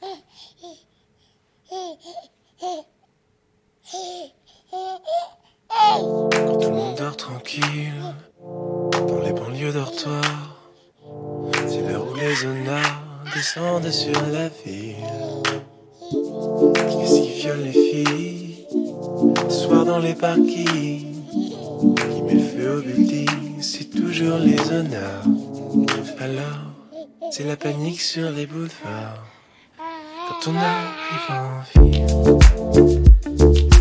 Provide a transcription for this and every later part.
Quand tout le monde dort tranquille, dans les banlieues dortoirs, c'est l'heure où les honneurs descendent sur la ville. Qu'est-ce qui viole les filles, soir dans les parkings, qui met le feu au building, c'est toujours les honneurs. Alors, c'est la panique sur les boulevards, quand on arrive en ville.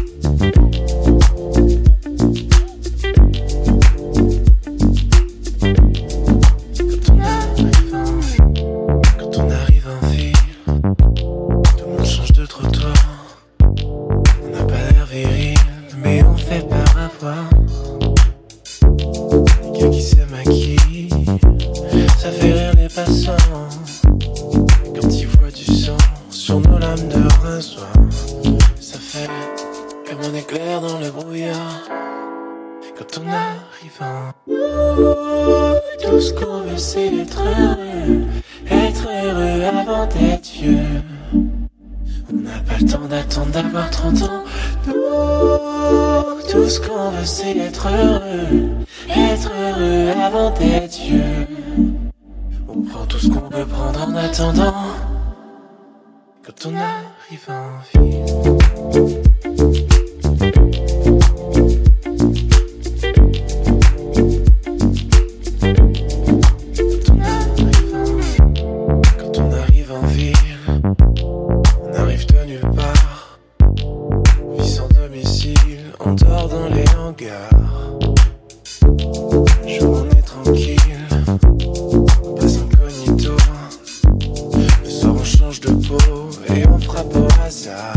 Et on frappe au hasard.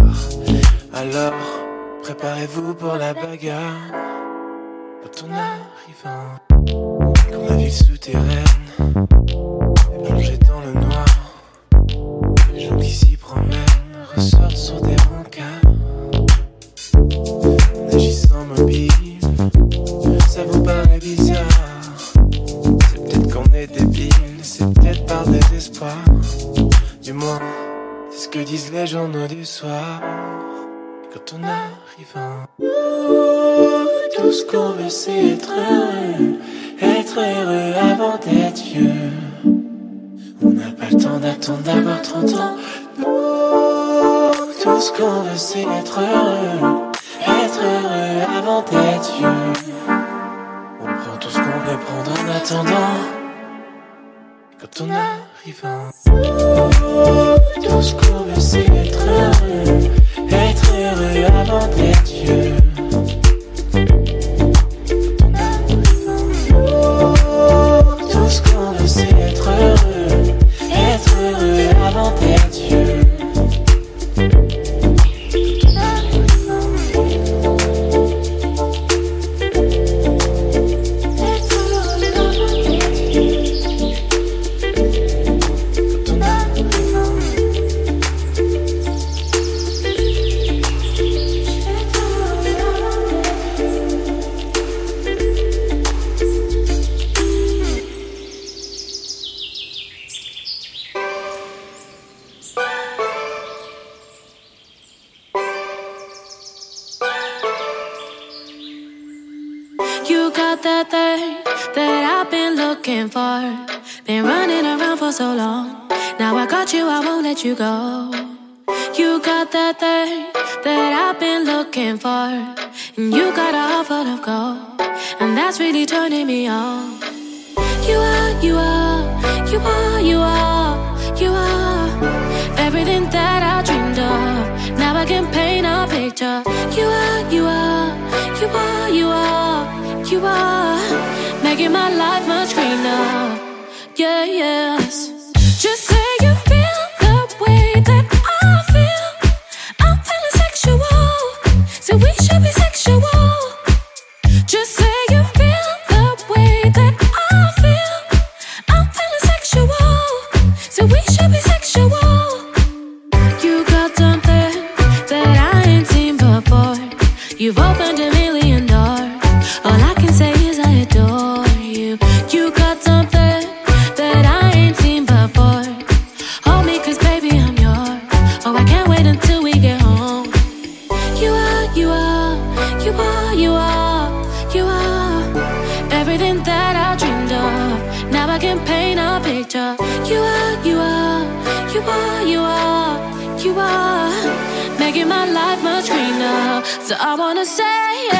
Alors, préparez-vous pour la bagarre. Quand on arrive comme la ville souterraine est plongée dans le noir. Les gens qui s'y promènent ressortent sur des soir. Quand on arrive tout ce qu'on veut c'est être heureux, être heureux avant d'être vieux. On n'a pas le temps d'attendre d'avoir 30 ans. Tout ce qu'on veut c'est être heureux, être heureux avant d'être vieux. On prend tout ce qu'on peut prendre en attendant. Quand on arrive en tout ce qu'on veut c'est être heureux, être heureux avant d'être let you go. You got that thing that I've been looking for. And you got a heart full of gold. And that's really turning me on. You are, you are, you are, you are, you are everything that I dreamed of. Now I can paint a picture. You are, you are, you are, you are, you are making my life much greener. Yeah, yes. So I wanna say,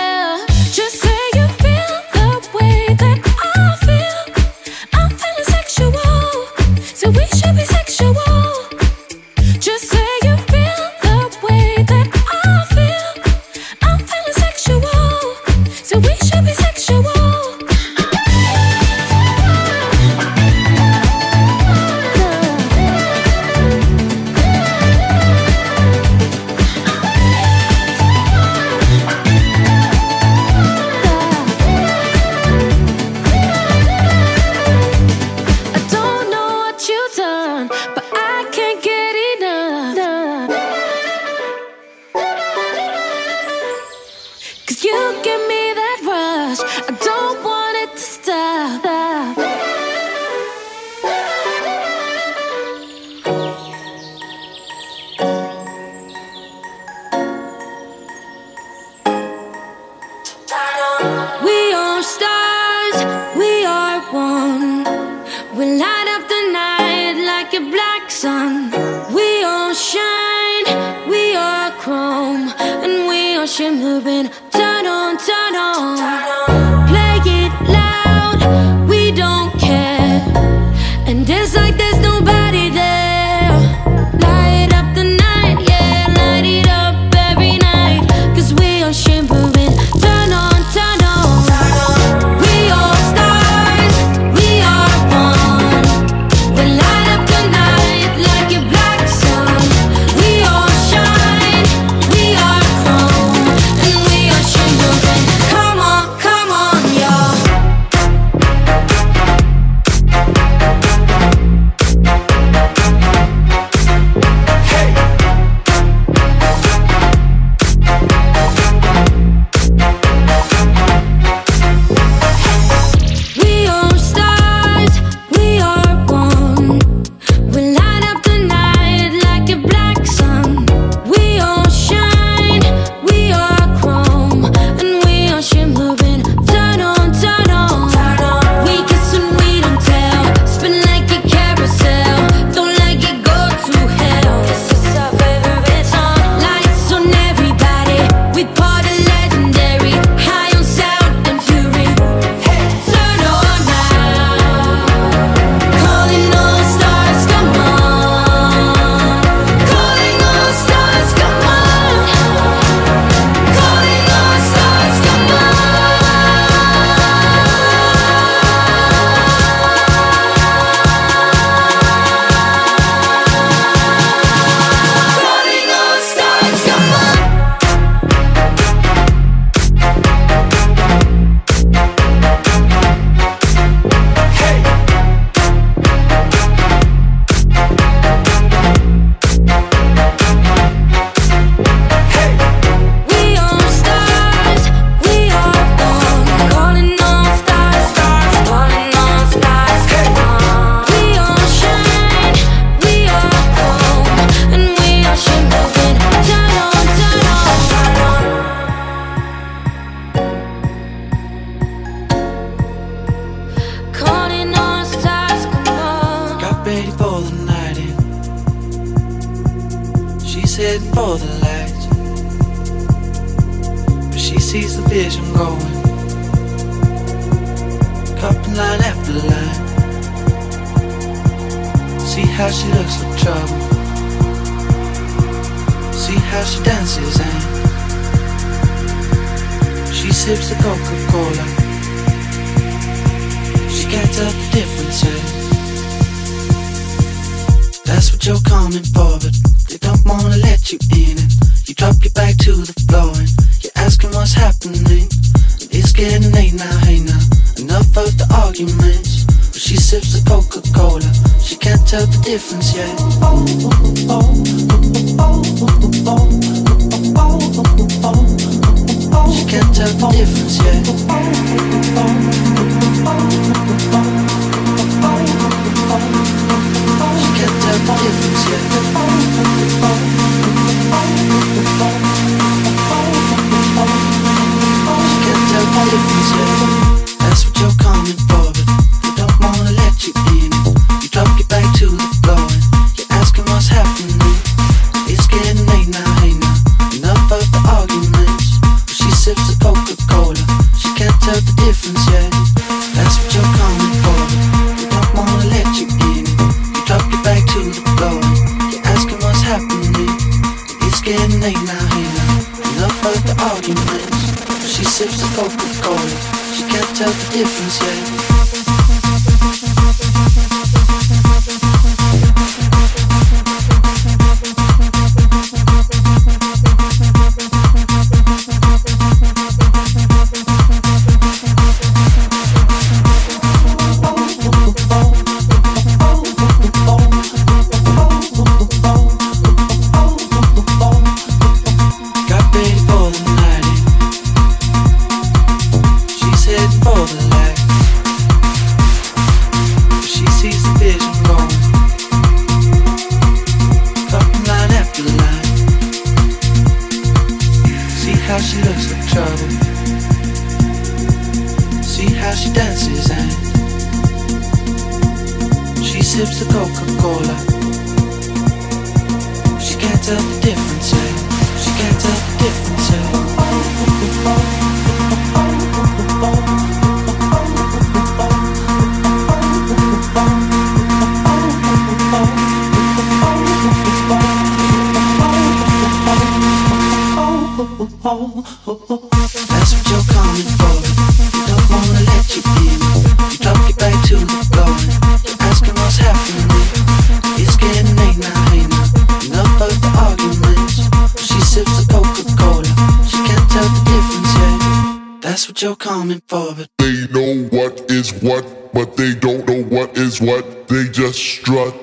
you're for, but they know what is what, but they don't know what is what. They just strut.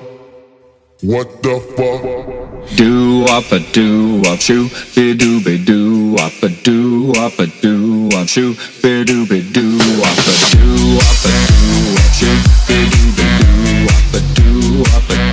What the fuck? Do up a do up shoo, be do be do up a do up a do up shoo, be do be do up a do up a do up shoo, be do be do up a do up a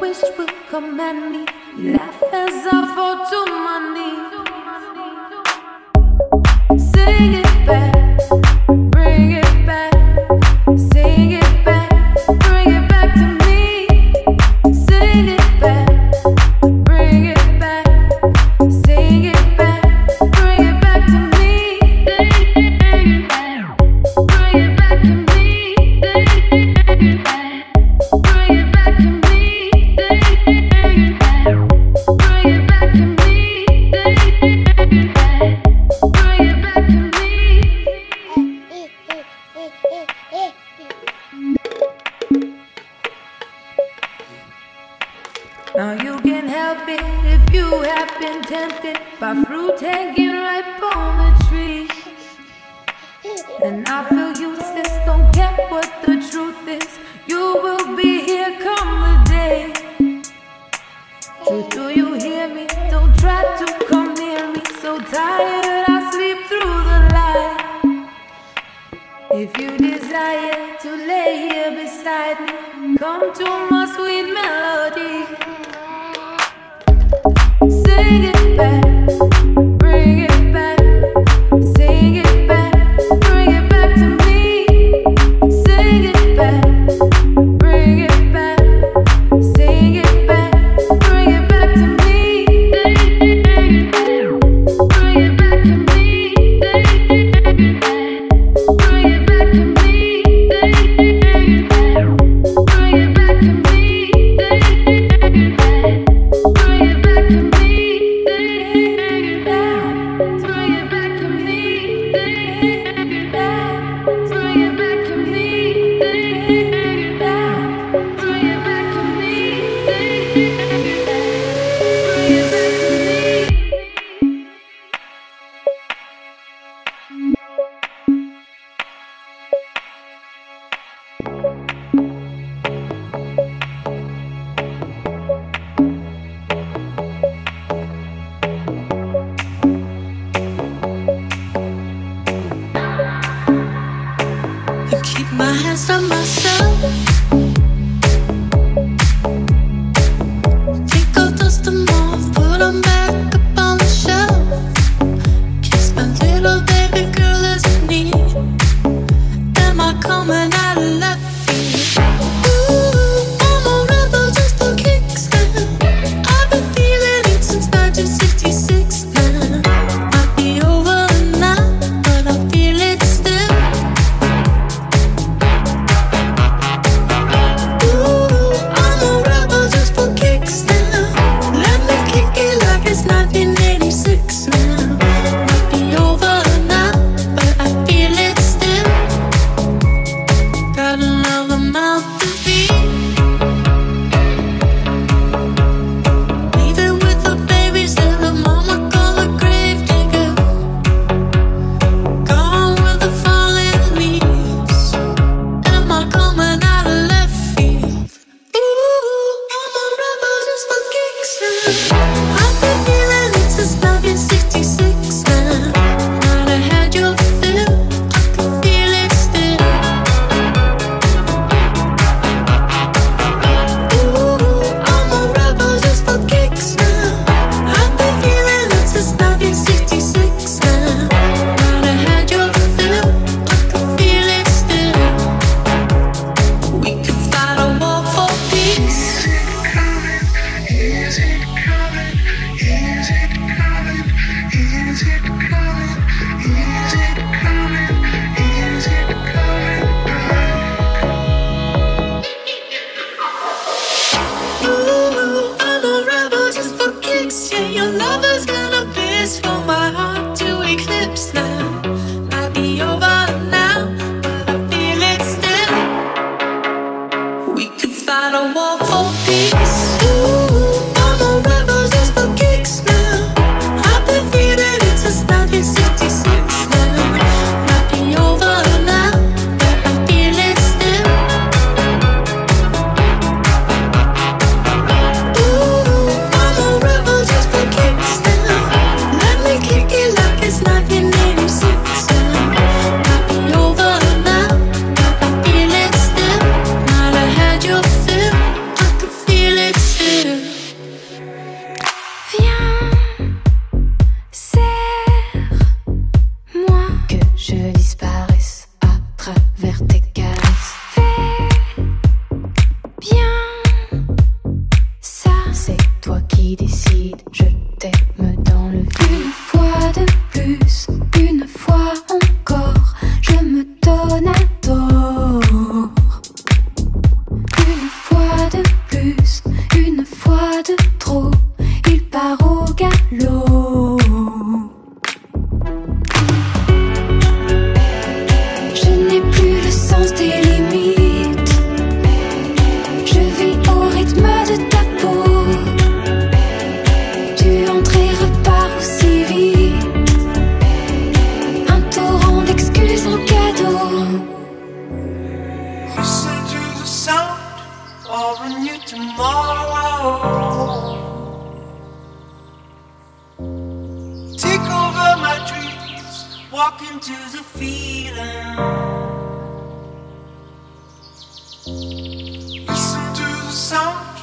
wish will come at me. Laugh as I fall to my knees. Sing it. to the feeling. Listen to the sound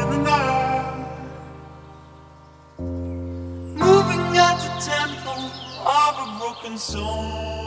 in the night. Moving at the tempo of a broken soul.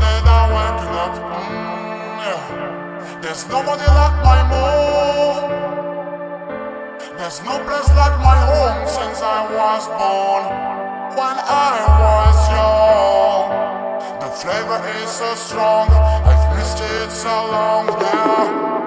waking up. Mm, yeah. There's nobody like my mom. There's no place like my home since I was born. When I was young, the flavor is so strong. I've missed it so long. Yeah.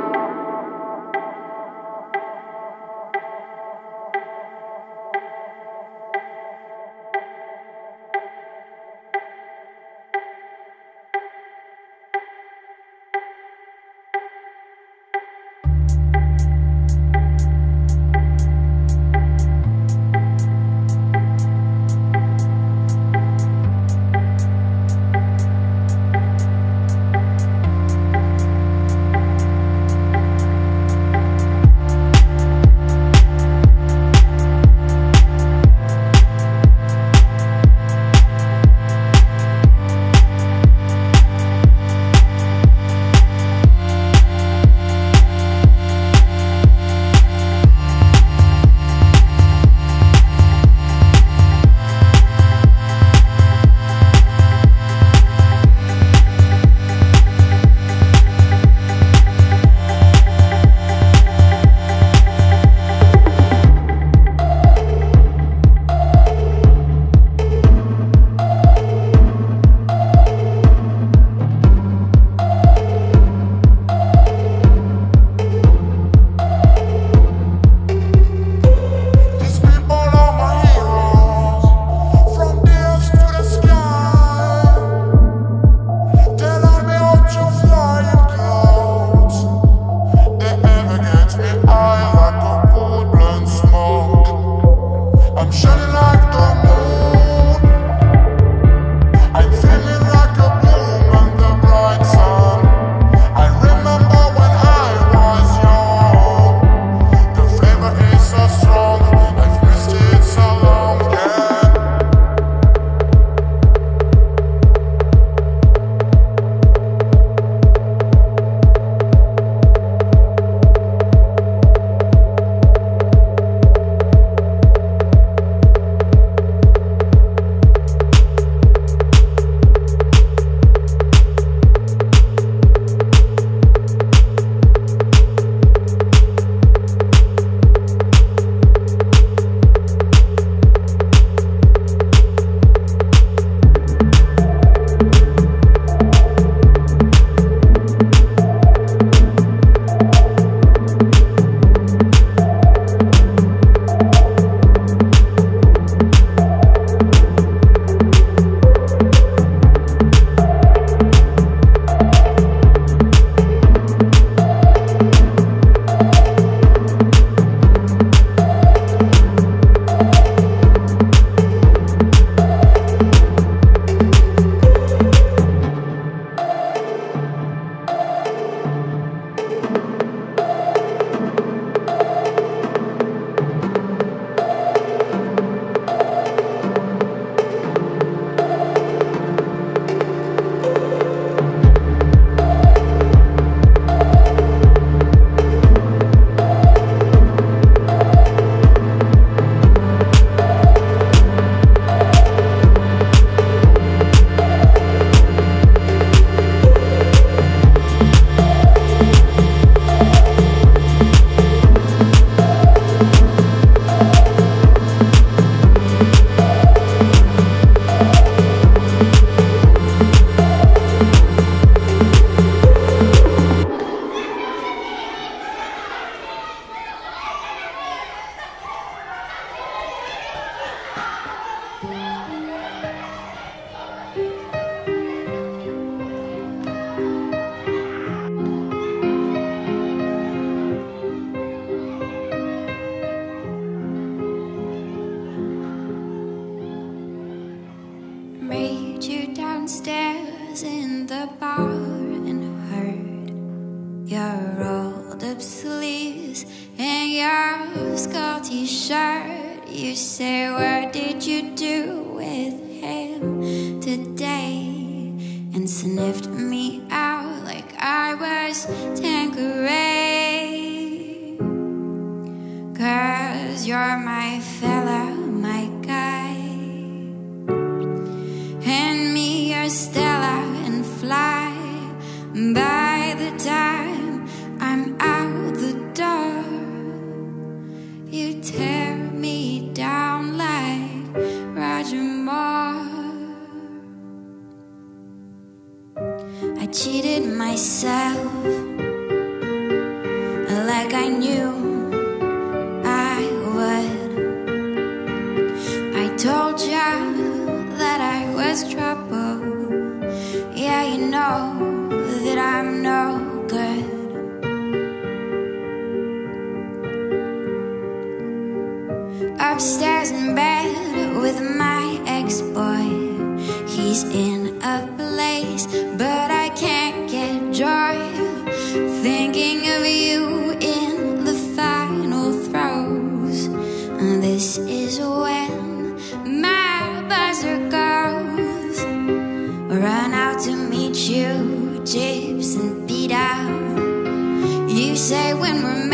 Say when we're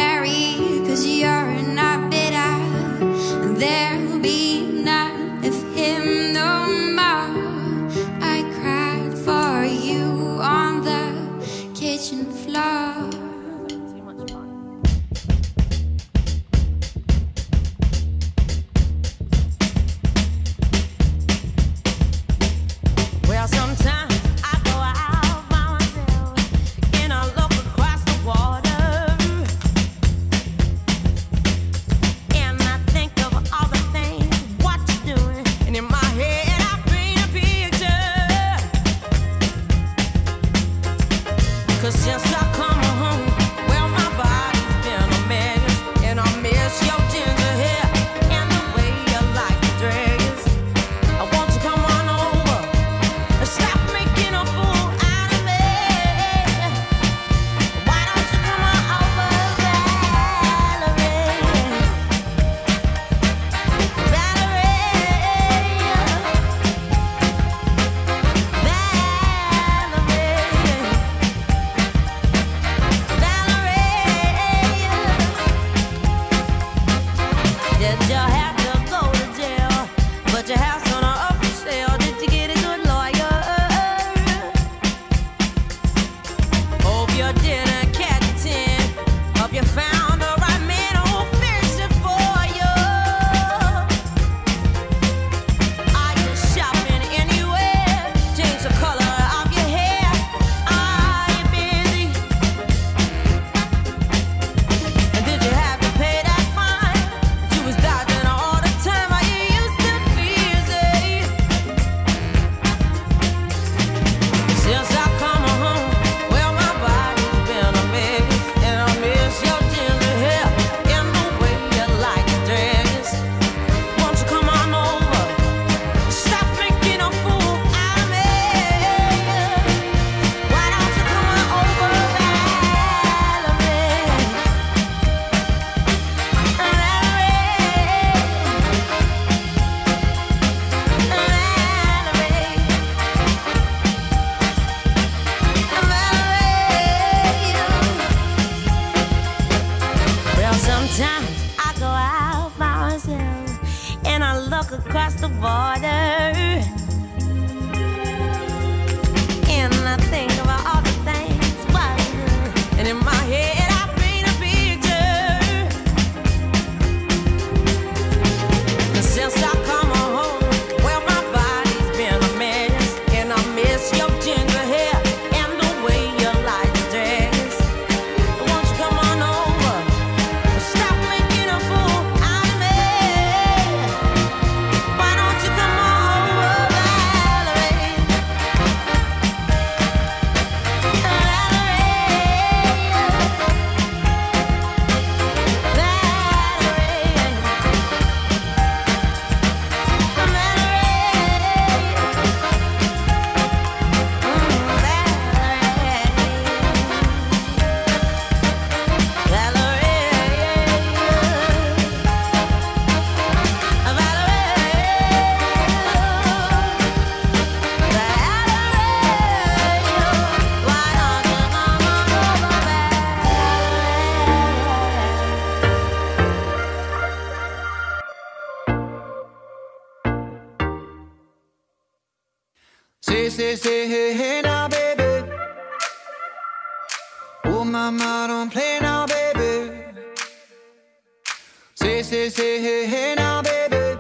Say, say, say, hey, hey now, baby.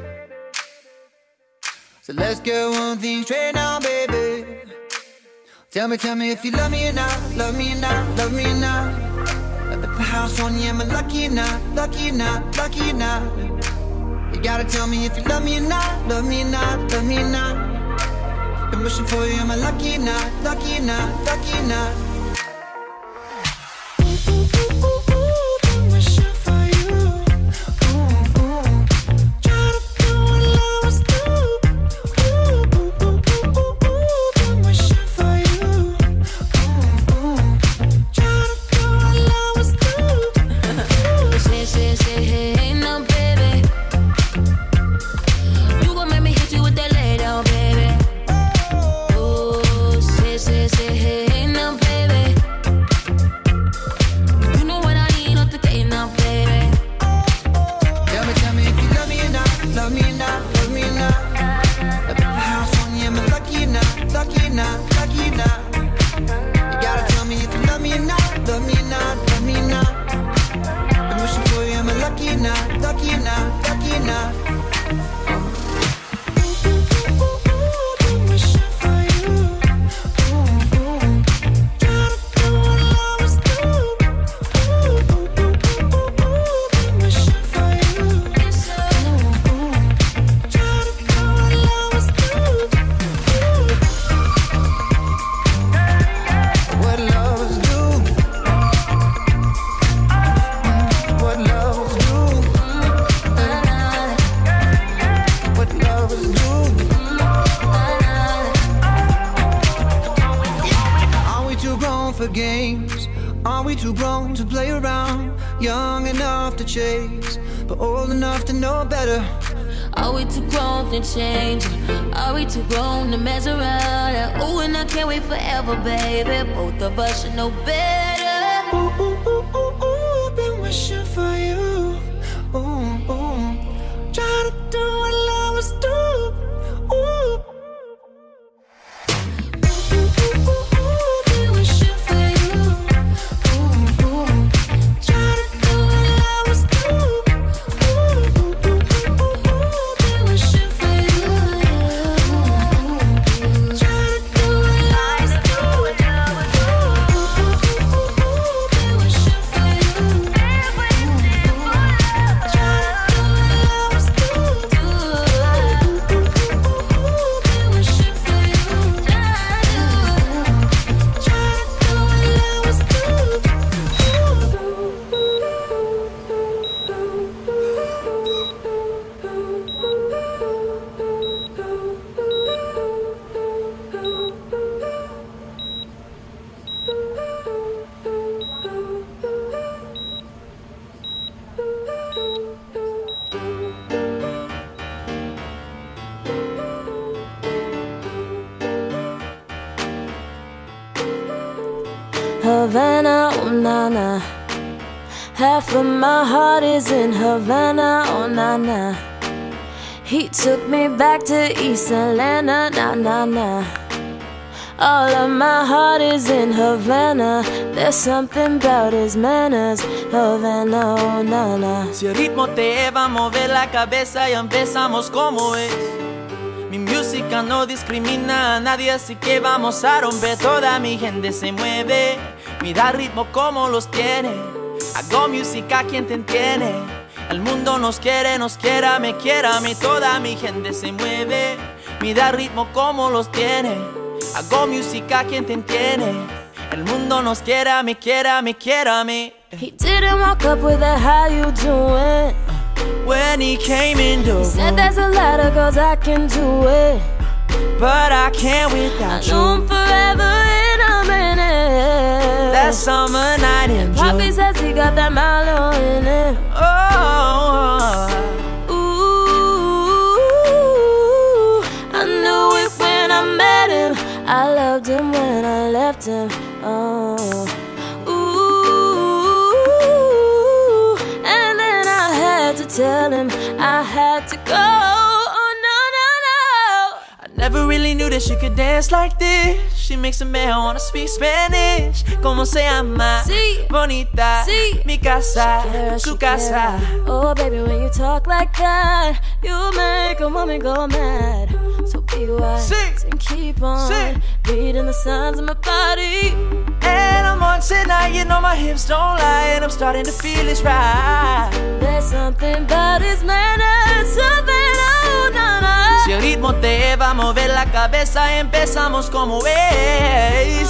So let's get one thing straight now, baby. Tell me, tell me if you love me or not, love me or not, love me or not. At the house on you, am I lucky or not, lucky or not, lucky or not? You gotta tell me if you love me or not, love me or not, love me or not. Been wishing for you, am I lucky or not, lucky or not, lucky or not? Enough to know better. Are we too grown to change? Are we too grown to mess around? Oh, and I can't wait forever, baby. Both of us should know better. Is in Havana, oh nana. He took me back to East Atlanta, na na na. All of my heart is in Havana. There's something about his manners, Havana, oh nana. Si el ritmo te lleva a mover la cabeza y empezamos como es. Mi música no discrimina a nadie, así que vamos a romper. Toda mi gente se mueve, mira el ritmo como los tiene. Hago música quien te entiende. El mundo nos quiere, nos quiera, me quiera mí. Toda mi gente se mueve, mira el ritmo como los tiene. Hago música quien te entiende. El mundo nos quiera, me quiera, me quiera mí. He didn't walk up with a how you doing. When he came in the He said there's a lot of girls I can do it. but I can't I without know you. I'm forever. That summer night in June. Poppy says he got that Milo in it. Oh, Ooh, I knew it when I met him. I loved him when I left him. Oh, ooh, and then I had to tell him I had to go. Never really knew that she could dance like this. She makes a man wanna speak Spanish. Como se llama? Sí. Bonita. Sí. Mi casa. Shakira, su casa. Oh, baby, when you talk like that, you make a woman go mad. So be wise sí. and keep on sí. reading the signs of my body. And I'm on tonight, you know my hips don't lie, and I'm starting to feel it's right. There's something about his manners, something. Si el ritmo te va a mover la cabeza, empezamos como veis.